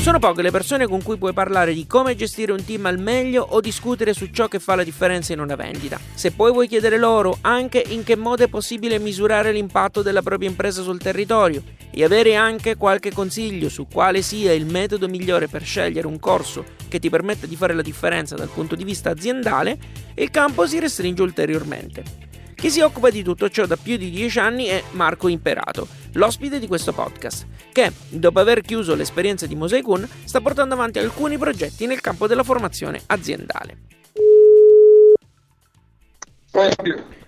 Sono poche le persone con cui puoi parlare di come gestire un team al meglio o discutere su ciò che fa la differenza in una vendita. Se poi vuoi chiedere loro anche in che modo è possibile misurare l'impatto della propria impresa sul territorio e avere anche qualche consiglio su quale sia il metodo migliore per scegliere un corso che ti permetta di fare la differenza dal punto di vista aziendale, il campo si restringe ulteriormente. Chi si occupa di tutto ciò da più di dieci anni è Marco Imperato, l'ospite di questo podcast, che, dopo aver chiuso l'esperienza di Mosaicun, sta portando avanti alcuni progetti nel campo della formazione aziendale.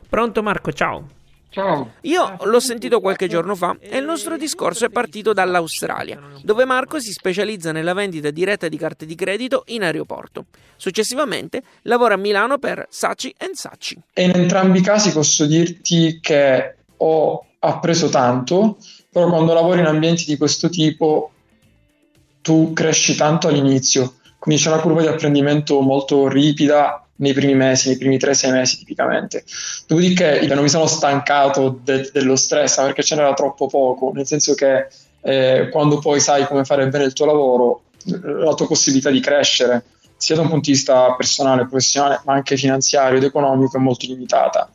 Pronto Marco, ciao. Ciao. Io l'ho sentito qualche giorno fa e il nostro discorso è partito dall'Australia, dove Marco si specializza nella vendita diretta di carte di credito in aeroporto. Successivamente lavora a Milano per Saci Saci. E in entrambi i casi posso dirti che ho appreso tanto, però quando lavori in ambienti di questo tipo tu cresci tanto all'inizio, quindi c'è una curva di apprendimento molto ripida nei primi mesi, nei primi 3-6 mesi tipicamente. Dopodiché non mi sono stancato de- dello stress perché ce n'era troppo poco, nel senso che eh, quando poi sai come fare bene il tuo lavoro, la tua possibilità di crescere, sia da un punto di vista personale, professionale, ma anche finanziario ed economico, è molto limitata.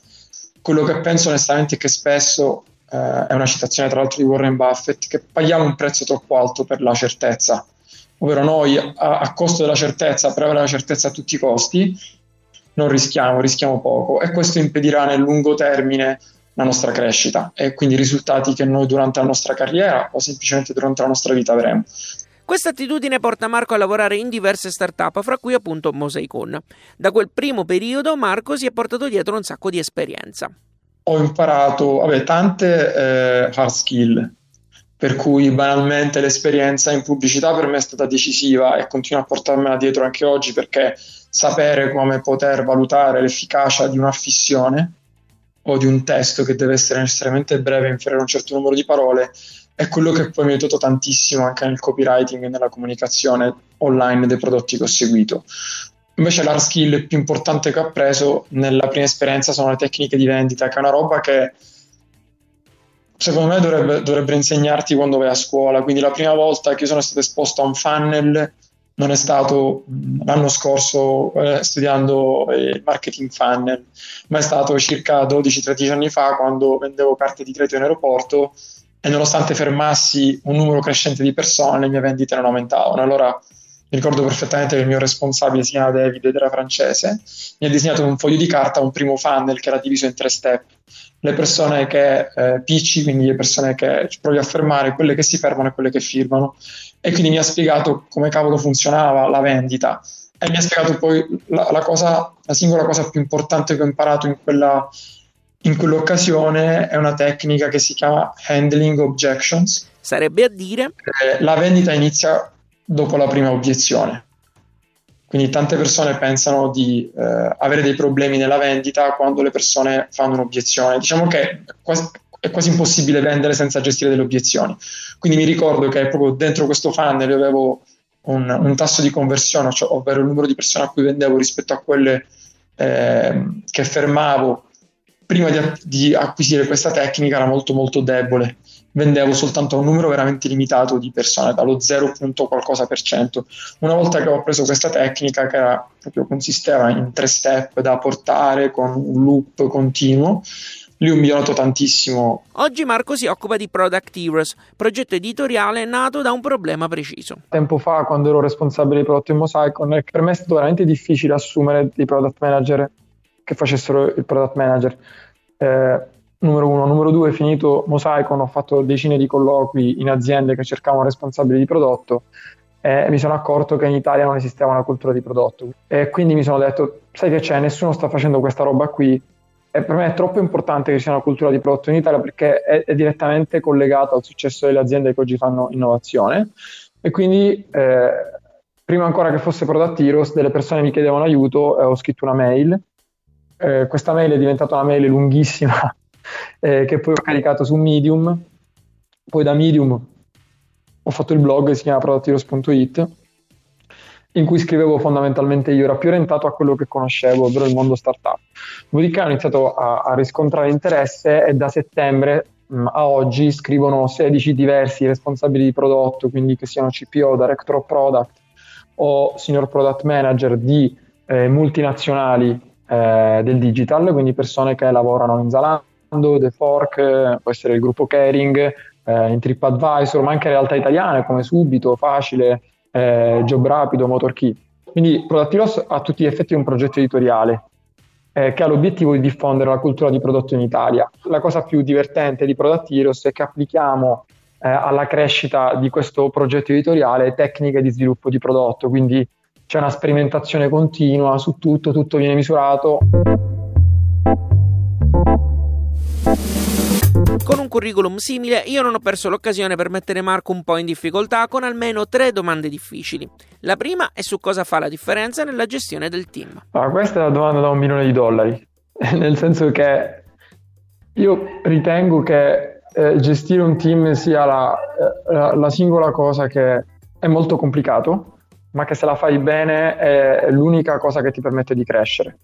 Quello che penso onestamente è che spesso eh, è una citazione tra l'altro di Warren Buffett, che paghiamo un prezzo troppo alto per la certezza, ovvero noi a, a costo della certezza, per avere la certezza a tutti i costi, non rischiamo, rischiamo poco e questo impedirà nel lungo termine la nostra crescita e quindi i risultati che noi durante la nostra carriera o semplicemente durante la nostra vita avremo. Questa attitudine porta Marco a lavorare in diverse start-up, fra cui appunto Mosaicon. Da quel primo periodo Marco si è portato dietro un sacco di esperienza. Ho imparato vabbè, tante eh, hard skill, per cui banalmente l'esperienza in pubblicità per me è stata decisiva e continua a portarmela dietro anche oggi perché sapere come poter valutare l'efficacia di una fissione o di un testo che deve essere necessariamente breve, inferiore a un certo numero di parole, è quello che poi mi ha aiutato tantissimo anche nel copywriting e nella comunicazione online dei prodotti che ho seguito. Invece l'hard skill più importante che ho appreso nella prima esperienza sono le tecniche di vendita, che è una roba che secondo me dovrebbe, dovrebbe insegnarti quando vai a scuola. Quindi la prima volta che sono stato esposto a un funnel non è stato l'anno scorso eh, studiando il marketing funnel, ma è stato circa 12-13 anni fa quando vendevo carte di credito in aeroporto e nonostante fermassi un numero crescente di persone, le mie vendite non aumentavano. Allora ricordo perfettamente che il mio responsabile si chiama David ed era francese, mi ha disegnato un foglio di carta un primo funnel che era diviso in tre step. Le persone che eh, picci, quindi le persone che provi a fermare, quelle che si fermano e quelle che firmano e quindi mi ha spiegato come cavolo funzionava la vendita e mi ha spiegato poi la, la, cosa, la singola cosa più importante che ho imparato in, quella, in quell'occasione è una tecnica che si chiama handling objections. Sarebbe a dire? Eh, la vendita inizia dopo la prima obiezione. Quindi tante persone pensano di eh, avere dei problemi nella vendita quando le persone fanno un'obiezione. Diciamo che è quasi, è quasi impossibile vendere senza gestire delle obiezioni. Quindi mi ricordo che proprio dentro questo funnel avevo un, un tasso di conversione, cioè, ovvero il numero di persone a cui vendevo rispetto a quelle eh, che fermavo prima di, di, acquisire questa tecnica era molto molto debole. Vendevo soltanto a un numero veramente limitato di persone, dallo 0, qualcosa per cento. Una volta che ho preso questa tecnica, che era, proprio consisteva in tre step da portare con un loop continuo, lì ho migliorato tantissimo. Oggi Marco si occupa di Product Heroes, progetto editoriale nato da un problema preciso. Tempo fa, quando ero responsabile di prodotto in Mosaicon, per me è stato veramente difficile assumere dei product manager che facessero il product manager. Eh, numero uno. Numero due, finito Mosaicon, ho fatto decine di colloqui in aziende che cercavano responsabili di prodotto e mi sono accorto che in Italia non esisteva una cultura di prodotto. E quindi mi sono detto, sai che c'è, nessuno sta facendo questa roba qui. E per me è troppo importante che ci sia una cultura di prodotto in Italia perché è, è direttamente collegata al successo delle aziende che oggi fanno innovazione. E quindi, eh, prima ancora che fosse Product Heroes, delle persone mi chiedevano aiuto e ho scritto una mail. Eh, questa mail è diventata una mail lunghissima eh, che poi ho caricato su Medium. Poi da Medium ho fatto il blog che si chiama productheroes.it in cui scrivevo fondamentalmente io, era più orientato a quello che conoscevo, ovvero il mondo startup. Dopodiché ho iniziato a, a riscontrare interesse e da settembre mh, a oggi scrivono 16 diversi responsabili di prodotto, quindi che siano CPO, Director of Product o Senior Product Manager di eh, multinazionali eh, del digital, quindi persone che lavorano in Zalando, The Fork, eh, può essere il gruppo Caring, eh, in TripAdvisor, ma anche realtà italiane come Subito, Facile, eh, Job Rapido, MotorKey. Quindi Productilos ha a tutti gli effetti un progetto editoriale eh, che ha l'obiettivo di diffondere la cultura di prodotto in Italia. La cosa più divertente di Product Heroes è che applichiamo eh, alla crescita di questo progetto editoriale tecniche di sviluppo di prodotto, quindi c'è una sperimentazione continua su tutto, tutto viene misurato. Con un curriculum simile io non ho perso l'occasione per mettere Marco un po' in difficoltà con almeno tre domande difficili. La prima è su cosa fa la differenza nella gestione del team. Ah, questa è la domanda da un milione di dollari, nel senso che io ritengo che eh, gestire un team sia la, eh, la, la singola cosa che è molto complicato, ma che se la fai bene è l'unica cosa che ti permette di crescere.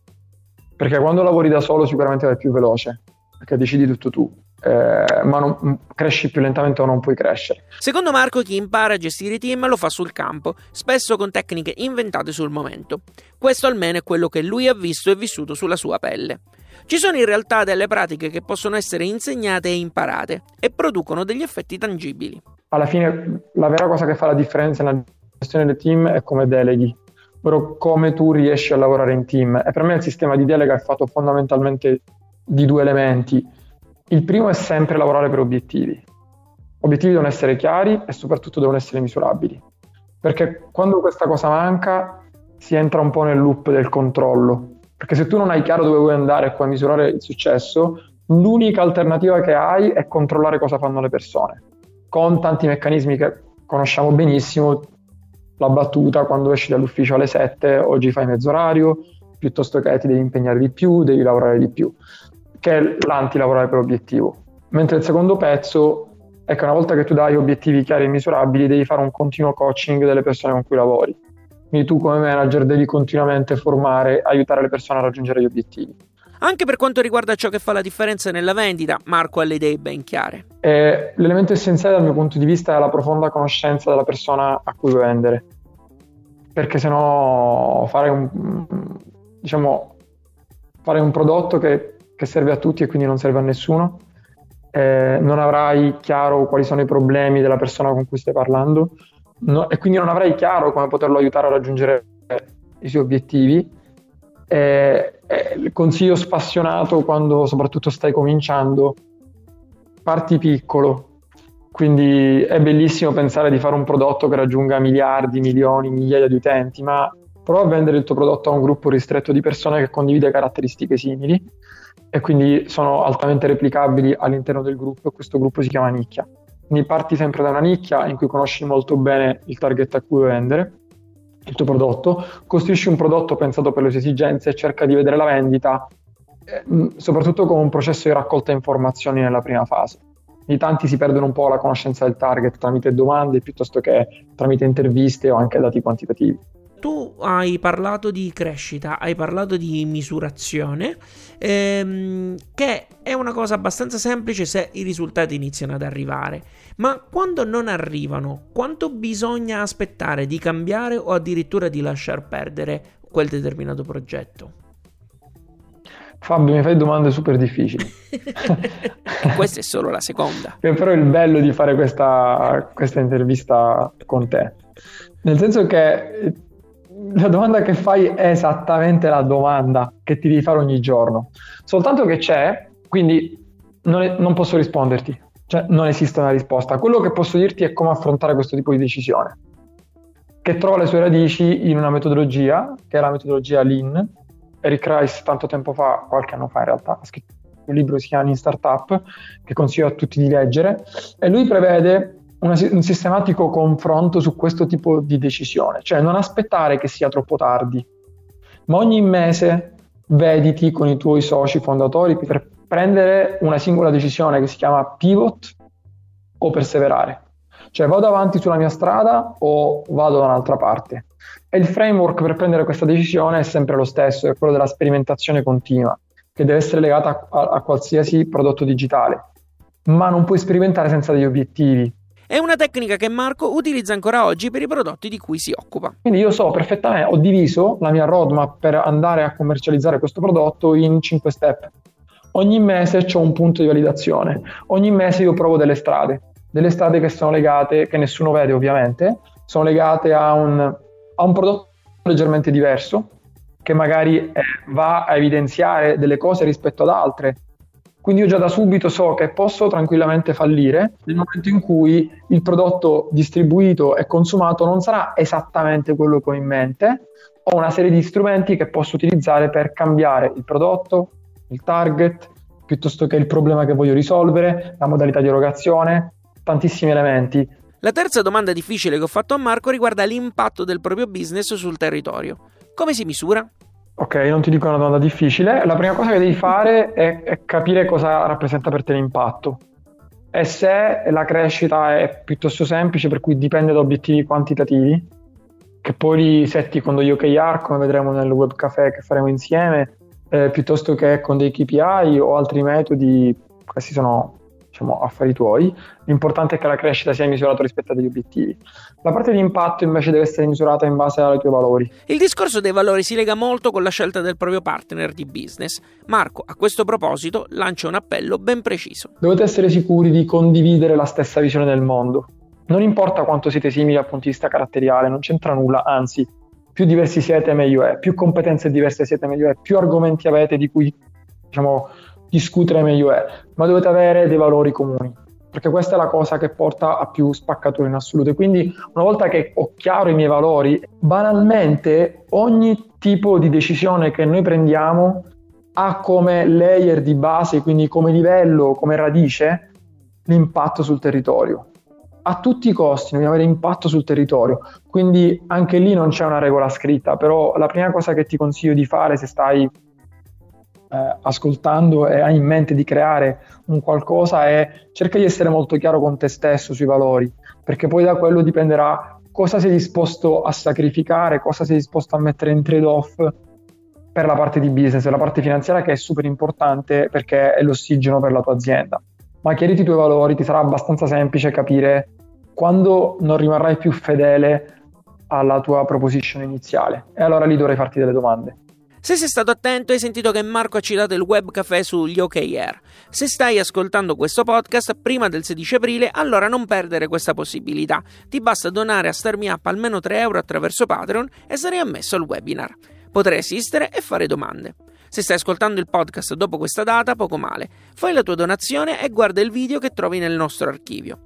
Perché quando lavori da solo sicuramente vai più veloce, perché decidi tutto tu eh, ma non, cresci più lentamente o non puoi crescere. Secondo Marco, chi impara a gestire i team lo fa sul campo, spesso con tecniche inventate sul momento. Questo almeno è quello che lui ha visto e vissuto sulla sua pelle. Ci sono in realtà delle pratiche che possono essere insegnate e imparate e producono degli effetti tangibili. Alla fine la vera cosa che fa la differenza nella gestione del team è come deleghi, ovvero come tu riesci a lavorare in team. E per me il sistema di delega è fatto fondamentalmente di due elementi il primo è sempre lavorare per obiettivi. Obiettivi devono essere chiari e soprattutto devono essere misurabili. Perché quando questa cosa manca si entra un po' nel loop del controllo. Perché se tu non hai chiaro dove vuoi andare e come misurare il successo, l'unica alternativa che hai è controllare cosa fanno le persone. Con tanti meccanismi che conosciamo benissimo, la battuta quando esci dall'ufficio alle 7, oggi fai mezzo orario, piuttosto che ti devi impegnare di più, devi lavorare di più che è l'anti-lavorare per obiettivo. Mentre il secondo pezzo è che una volta che tu dai obiettivi chiari e misurabili, devi fare un continuo coaching delle persone con cui lavori. Quindi tu come manager devi continuamente formare, aiutare le persone a raggiungere gli obiettivi. Anche per quanto riguarda ciò che fa la differenza nella vendita, Marco ha le idee ben chiare. Eh, l'elemento essenziale dal mio punto di vista è la profonda conoscenza della persona a cui vuoi vendere. Perché se no fare un, diciamo, fare un prodotto che che serve a tutti e quindi non serve a nessuno. Eh, non avrai chiaro quali sono i problemi della persona con cui stai parlando no, e quindi non avrai chiaro come poterlo aiutare a raggiungere i suoi obiettivi. Eh, eh, consiglio spassionato quando soprattutto stai cominciando, parti piccolo. Quindi è bellissimo pensare di fare un prodotto che raggiunga miliardi, milioni, migliaia di utenti, ma prova a vendere il tuo prodotto a un gruppo ristretto di persone che condivide caratteristiche simili e quindi sono altamente replicabili all'interno del gruppo e questo gruppo si chiama nicchia. Quindi parti sempre da una nicchia in cui conosci molto bene il target a cui vendere il tuo prodotto, costruisci un prodotto pensato per le tue esigenze e cerca di vedere la vendita eh, soprattutto con un processo di raccolta informazioni nella prima fase. Quindi tanti si perdono un po' la conoscenza del target tramite domande piuttosto che tramite interviste o anche dati quantitativi tu hai parlato di crescita, hai parlato di misurazione, ehm, che è una cosa abbastanza semplice se i risultati iniziano ad arrivare. Ma quando non arrivano, quanto bisogna aspettare di cambiare o addirittura di lasciar perdere quel determinato progetto? Fabio, mi fai domande super difficili. questa è solo la seconda. Però è il bello di fare questa, questa intervista con te. Nel senso che la domanda che fai è esattamente la domanda che ti devi fare ogni giorno. Soltanto che c'è, quindi non, è, non posso risponderti. Cioè, non esiste una risposta. Quello che posso dirti è come affrontare questo tipo di decisione, che trova le sue radici in una metodologia, che è la metodologia Lean. Eric Rice tanto tempo fa, qualche anno fa in realtà, ha scritto un libro che si chiama Lean Startup, che consiglio a tutti di leggere, e lui prevede una, un sistematico confronto su questo tipo di decisione, cioè non aspettare che sia troppo tardi, ma ogni mese vediti con i tuoi soci fondatori per prendere una singola decisione che si chiama pivot o perseverare. Cioè vado avanti sulla mia strada o vado da un'altra parte. E il framework per prendere questa decisione è sempre lo stesso, è quello della sperimentazione continua, che deve essere legata a, a qualsiasi prodotto digitale. Ma non puoi sperimentare senza degli obiettivi. È una tecnica che Marco utilizza ancora oggi per i prodotti di cui si occupa. Quindi io so perfettamente, ho diviso la mia roadmap per andare a commercializzare questo prodotto in 5 step. Ogni mese ho un punto di validazione, ogni mese io provo delle strade, delle strade che sono legate, che nessuno vede ovviamente, sono legate a un, a un prodotto leggermente diverso, che magari va a evidenziare delle cose rispetto ad altre. Quindi io già da subito so che posso tranquillamente fallire nel momento in cui il prodotto distribuito e consumato non sarà esattamente quello che ho in mente, ho una serie di strumenti che posso utilizzare per cambiare il prodotto, il target, piuttosto che il problema che voglio risolvere, la modalità di erogazione, tantissimi elementi. La terza domanda difficile che ho fatto a Marco riguarda l'impatto del proprio business sul territorio. Come si misura? Ok, non ti dico una domanda difficile. La prima cosa che devi fare è, è capire cosa rappresenta per te l'impatto. E se la crescita è piuttosto semplice, per cui dipende da obiettivi quantitativi, che poi li setti con degli OKR, come vedremo nel web caffè che faremo insieme, eh, piuttosto che con dei KPI o altri metodi, questi sono diciamo, affari tuoi. L'importante è che la crescita sia misurata rispetto a degli obiettivi. La parte di impatto invece deve essere misurata in base ai tuoi valori. Il discorso dei valori si lega molto con la scelta del proprio partner di business. Marco, a questo proposito, lancia un appello ben preciso. Dovete essere sicuri di condividere la stessa visione del mondo. Non importa quanto siete simili dal punto di vista caratteriale, non c'entra nulla, anzi, più diversi siete meglio è, più competenze diverse siete meglio è, più argomenti avete di cui diciamo, discutere meglio è, ma dovete avere dei valori comuni, perché questa è la cosa che porta a più spaccature in assoluto. Quindi una volta che ho chiaro i miei valori, banalmente ogni tipo di decisione che noi prendiamo ha come layer di base, quindi come livello, come radice, l'impatto sul territorio a tutti i costi dobbiamo avere impatto sul territorio, quindi anche lì non c'è una regola scritta, però la prima cosa che ti consiglio di fare se stai eh, ascoltando e hai in mente di creare un qualcosa è cerca di essere molto chiaro con te stesso sui valori, perché poi da quello dipenderà cosa sei disposto a sacrificare, cosa sei disposto a mettere in trade-off per la parte di business, la parte finanziaria che è super importante perché è l'ossigeno per la tua azienda ma chiariti i tuoi valori, ti sarà abbastanza semplice capire quando non rimarrai più fedele alla tua proposition iniziale. E allora lì dovrai farti delle domande. Se sei stato attento hai sentito che Marco ha citato il web caffè sugli OKR. Se stai ascoltando questo podcast prima del 16 aprile, allora non perdere questa possibilità. Ti basta donare a Starmi Up almeno 3 euro attraverso Patreon e sarai ammesso al webinar. Potrai assistere e fare domande. Se stai ascoltando il podcast dopo questa data, poco male. Fai la tua donazione e guarda il video che trovi nel nostro archivio.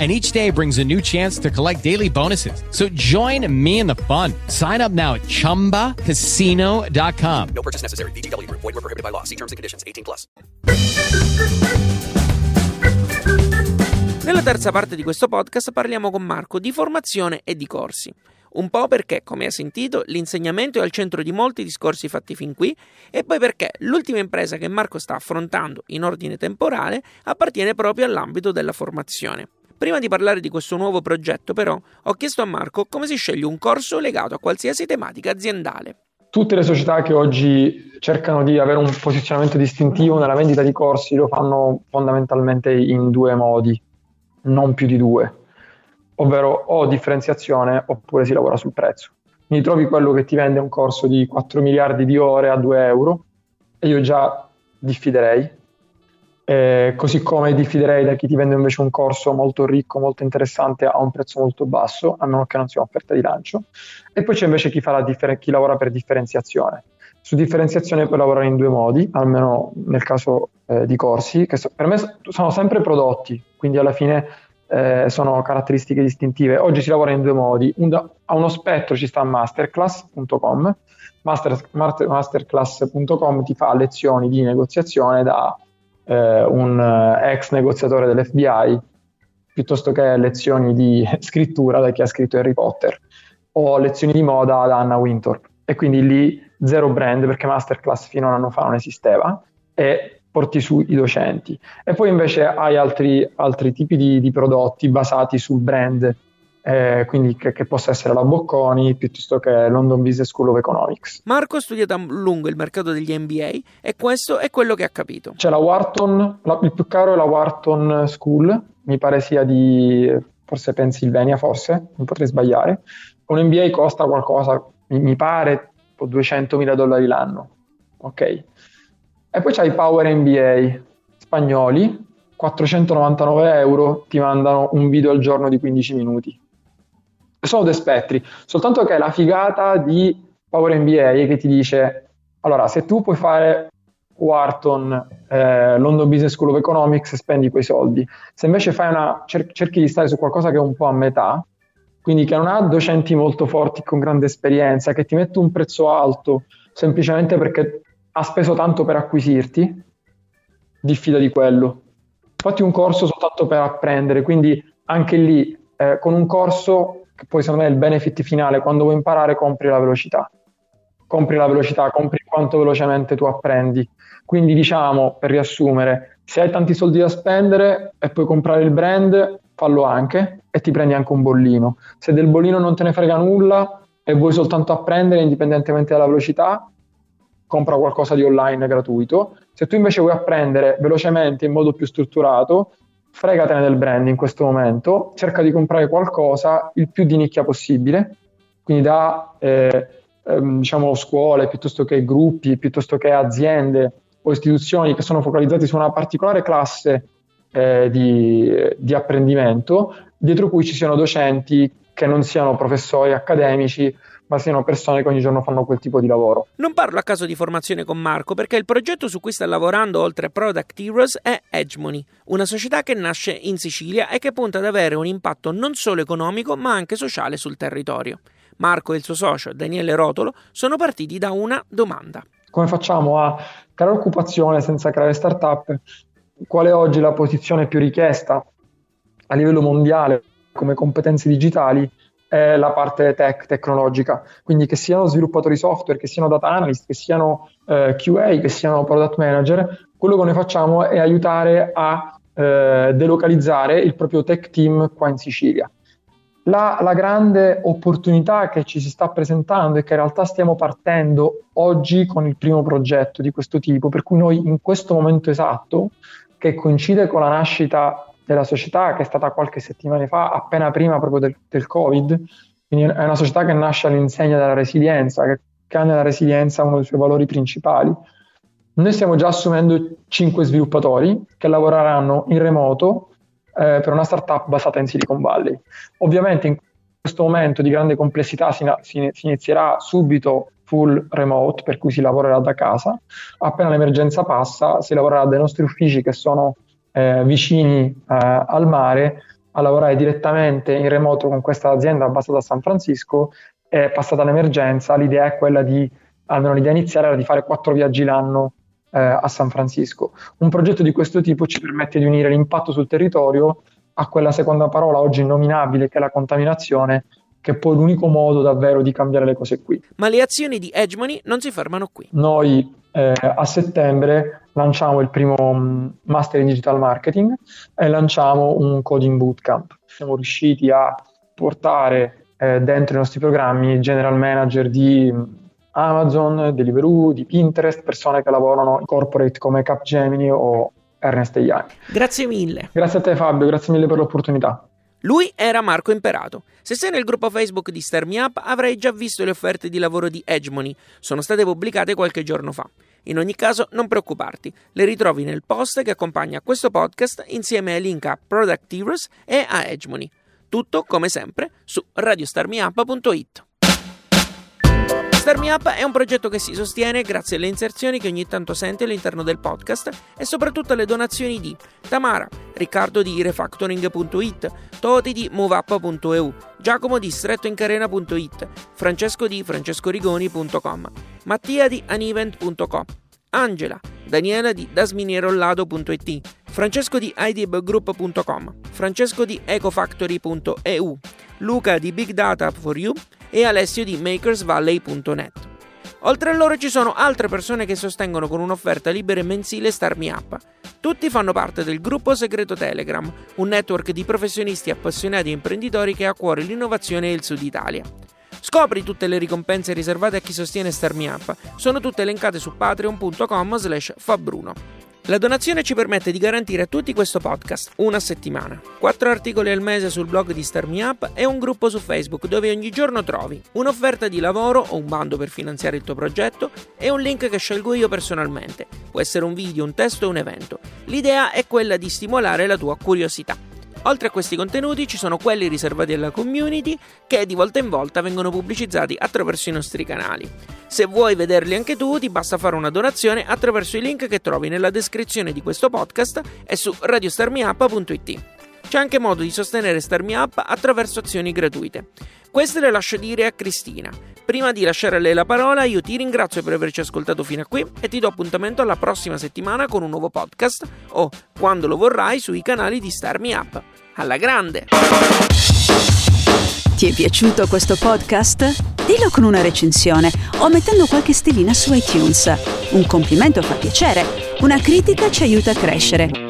and each day brings a new chance to collect daily bonuses. So join me in the fun. Sign up now at ChumbaCasino.com. No purchase necessary. BGW. Void were prohibited by law. See terms and conditions. 18 plus. Nella terza parte di questo podcast parliamo con Marco di formazione e di corsi. Un po' perché, come hai sentito, l'insegnamento è al centro di molti discorsi fatti fin qui, e poi perché l'ultima impresa che Marco sta affrontando in ordine temporale appartiene proprio all'ambito della formazione. Prima di parlare di questo nuovo progetto, però, ho chiesto a Marco come si sceglie un corso legato a qualsiasi tematica aziendale. Tutte le società che oggi cercano di avere un posizionamento distintivo nella vendita di corsi lo fanno fondamentalmente in due modi, non più di due, ovvero o differenziazione oppure si lavora sul prezzo. Quindi trovi quello che ti vende un corso di 4 miliardi di ore a 2 euro e io già diffiderei, eh, così come diffiderei da chi ti vende invece un corso molto ricco, molto interessante a un prezzo molto basso, a meno che non sia un'offerta di lancio. E poi c'è invece chi, differ- chi lavora per differenziazione. Su differenziazione puoi lavorare in due modi, almeno nel caso eh, di corsi, che so- per me sono sempre prodotti, quindi alla fine eh, sono caratteristiche distintive. Oggi si lavora in due modi, Un, a uno spettro ci sta masterclass.com, Master, masterclass.com ti fa lezioni di negoziazione da eh, un eh, ex negoziatore dell'FBI piuttosto che lezioni di scrittura da chi ha scritto Harry Potter o lezioni di moda da Anna Winthorpe e quindi lì zero brand perché Masterclass fino a un anno fa non esisteva e porti su i docenti. E poi invece hai altri, altri tipi di, di prodotti basati sul brand eh, quindi che, che, possa essere la Bocconi piuttosto che London Business School of Economics. Marco ha studiato a lungo il mercato degli MBA e questo è quello che ha capito. C'è la Wharton, la, il più caro è la Wharton School, mi pare sia di forse Pennsylvania, forse, non potrei sbagliare. Un MBA costa qualcosa, mi, mi pare, 200 mila dollari l'anno, ok? E poi c'hai i Power MBA spagnoli, 499 euro, ti mandano un video al giorno di 15 minuti sono due spettri, soltanto che la figata di Power MBA è che ti dice, allora, se tu puoi fare Wharton, eh, London Business School of Economics, spendi quei soldi. Se invece una, cer- cerchi di stare su qualcosa che è un po' a metà, quindi che non ha docenti molto forti con grande esperienza, che ti mette un prezzo alto semplicemente perché ha speso tanto per acquisirti, diffida di quello. Fatti un corso soltanto per apprendere, quindi anche lì eh, con un corso che poi secondo me è il benefit finale, quando vuoi imparare compri la velocità, compri la velocità, compri quanto velocemente tu apprendi. Quindi diciamo, per riassumere, se hai tanti soldi da spendere e puoi comprare il brand, fallo anche e ti prendi anche un bollino. Se del bollino non te ne frega nulla e vuoi soltanto apprendere indipendentemente dalla velocità, compra qualcosa di online gratuito. Se tu invece vuoi apprendere velocemente in modo più strutturato, fregatene del brand in questo momento, cerca di comprare qualcosa il più di nicchia possibile, quindi da eh, ehm, diciamo scuole piuttosto che gruppi, piuttosto che aziende o istituzioni che sono focalizzate su una particolare classe eh, di, di apprendimento, dietro cui ci siano docenti che non siano professori accademici, ma siano persone che ogni giorno fanno quel tipo di lavoro. Non parlo a caso di formazione con Marco perché il progetto su cui sta lavorando oltre a Product Heroes è Edgemony, una società che nasce in Sicilia e che punta ad avere un impatto non solo economico ma anche sociale sul territorio. Marco e il suo socio Daniele Rotolo sono partiti da una domanda. Come facciamo a creare occupazione senza creare start-up? Qual è oggi la posizione più richiesta a livello mondiale come competenze digitali è la parte tech, tecnologica, quindi che siano sviluppatori software, che siano data analyst, che siano eh, QA, che siano product manager, quello che noi facciamo è aiutare a eh, delocalizzare il proprio tech team qua in Sicilia. La, la, grande opportunità che ci si sta presentando è che in realtà stiamo partendo oggi con il primo progetto di questo tipo, per cui noi in questo momento esatto, che coincide con la nascita della società che è stata qualche settimana fa, appena prima proprio del, del Covid. Quindi è una società che nasce all'insegna della resilienza, che, che ha nella resilienza uno dei suoi valori principali. Noi stiamo già assumendo 5 sviluppatori che lavoreranno in remoto eh, per una startup basata in Silicon Valley. Ovviamente in questo momento di grande complessità si, si, si inizierà subito full remote, per cui si lavorerà da casa. Appena l'emergenza passa, si lavorerà dai nostri uffici che sono eh, vicini eh, al mare a lavorare direttamente in remoto con questa azienda basata a San Francisco. È passata l'emergenza, l'idea è quella di, almeno l'idea iniziale era di fare quattro viaggi l'anno eh, a San Francisco. Un progetto di questo tipo ci permette di unire l'impatto sul territorio a quella seconda parola oggi innominabile che è la contaminazione, che è poi l'unico modo davvero di cambiare le cose qui. Ma le azioni di Edgemony non si fermano qui. Noi eh, a settembre lanciamo il primo mm, Master in Digital Marketing e lanciamo un Coding Bootcamp. Siamo riusciti a portare eh, dentro i nostri programmi general manager di mm, Amazon, Deliveroo, di Pinterest, persone che lavorano in corporate come Capgemini o Ernest Young. Grazie mille. Grazie a te Fabio, grazie mille per l'opportunità. Lui era Marco Imperato. Se sei nel gruppo Facebook di Star avrai già visto le offerte di lavoro di Hegemony, sono state pubblicate qualche giorno fa. In ogni caso, non preoccuparti, le ritrovi nel post che accompagna questo podcast insieme ai link a Product Heroes e a Hegemony. Tutto, come sempre, su radiostarmiup.it. Star Me Up è un progetto che si sostiene grazie alle inserzioni che ogni tanto senti all'interno del podcast e soprattutto alle donazioni di Tamara, Riccardo di refactoring.it, Toti di moveup.eu, Giacomo di strettoincarena.it, Francesco di francescorigoni.com, Mattia di anivent.com, Angela, Daniela di dasminierollado.it, Francesco di idebgroup.com, Francesco di ecofactory.eu, Luca di Big Data for You e Alessio di makersvalley.net. Oltre a loro ci sono altre persone che sostengono con un'offerta libera e mensile Star Me Up. Tutti fanno parte del gruppo segreto Telegram, un network di professionisti appassionati e imprenditori che ha a cuore l'innovazione e il Sud Italia. Scopri tutte le ricompense riservate a chi sostiene Star Me Up, sono tutte elencate su patreon.com slash fabbruno. La donazione ci permette di garantire a tutti questo podcast, una settimana. Quattro articoli al mese sul blog di Star Me Up e un gruppo su Facebook dove ogni giorno trovi un'offerta di lavoro o un bando per finanziare il tuo progetto e un link che scelgo io personalmente. Può essere un video, un testo o un evento. L'idea è quella di stimolare la tua curiosità. Oltre a questi contenuti ci sono quelli riservati alla community che di volta in volta vengono pubblicizzati attraverso i nostri canali. Se vuoi vederli anche tu ti basta fare una donazione attraverso i link che trovi nella descrizione di questo podcast e su radiostarmiup.it. C'è anche modo di sostenere Starmi Up attraverso azioni gratuite. Queste le lascio dire a Cristina. Prima di lasciare a lei la parola, io ti ringrazio per averci ascoltato fino a qui e ti do appuntamento alla prossima settimana con un nuovo podcast o, quando lo vorrai, sui canali di Starmi Up. Alla grande! Ti è piaciuto questo podcast? Dillo con una recensione o mettendo qualche stellina su iTunes. Un complimento fa piacere, una critica ci aiuta a crescere.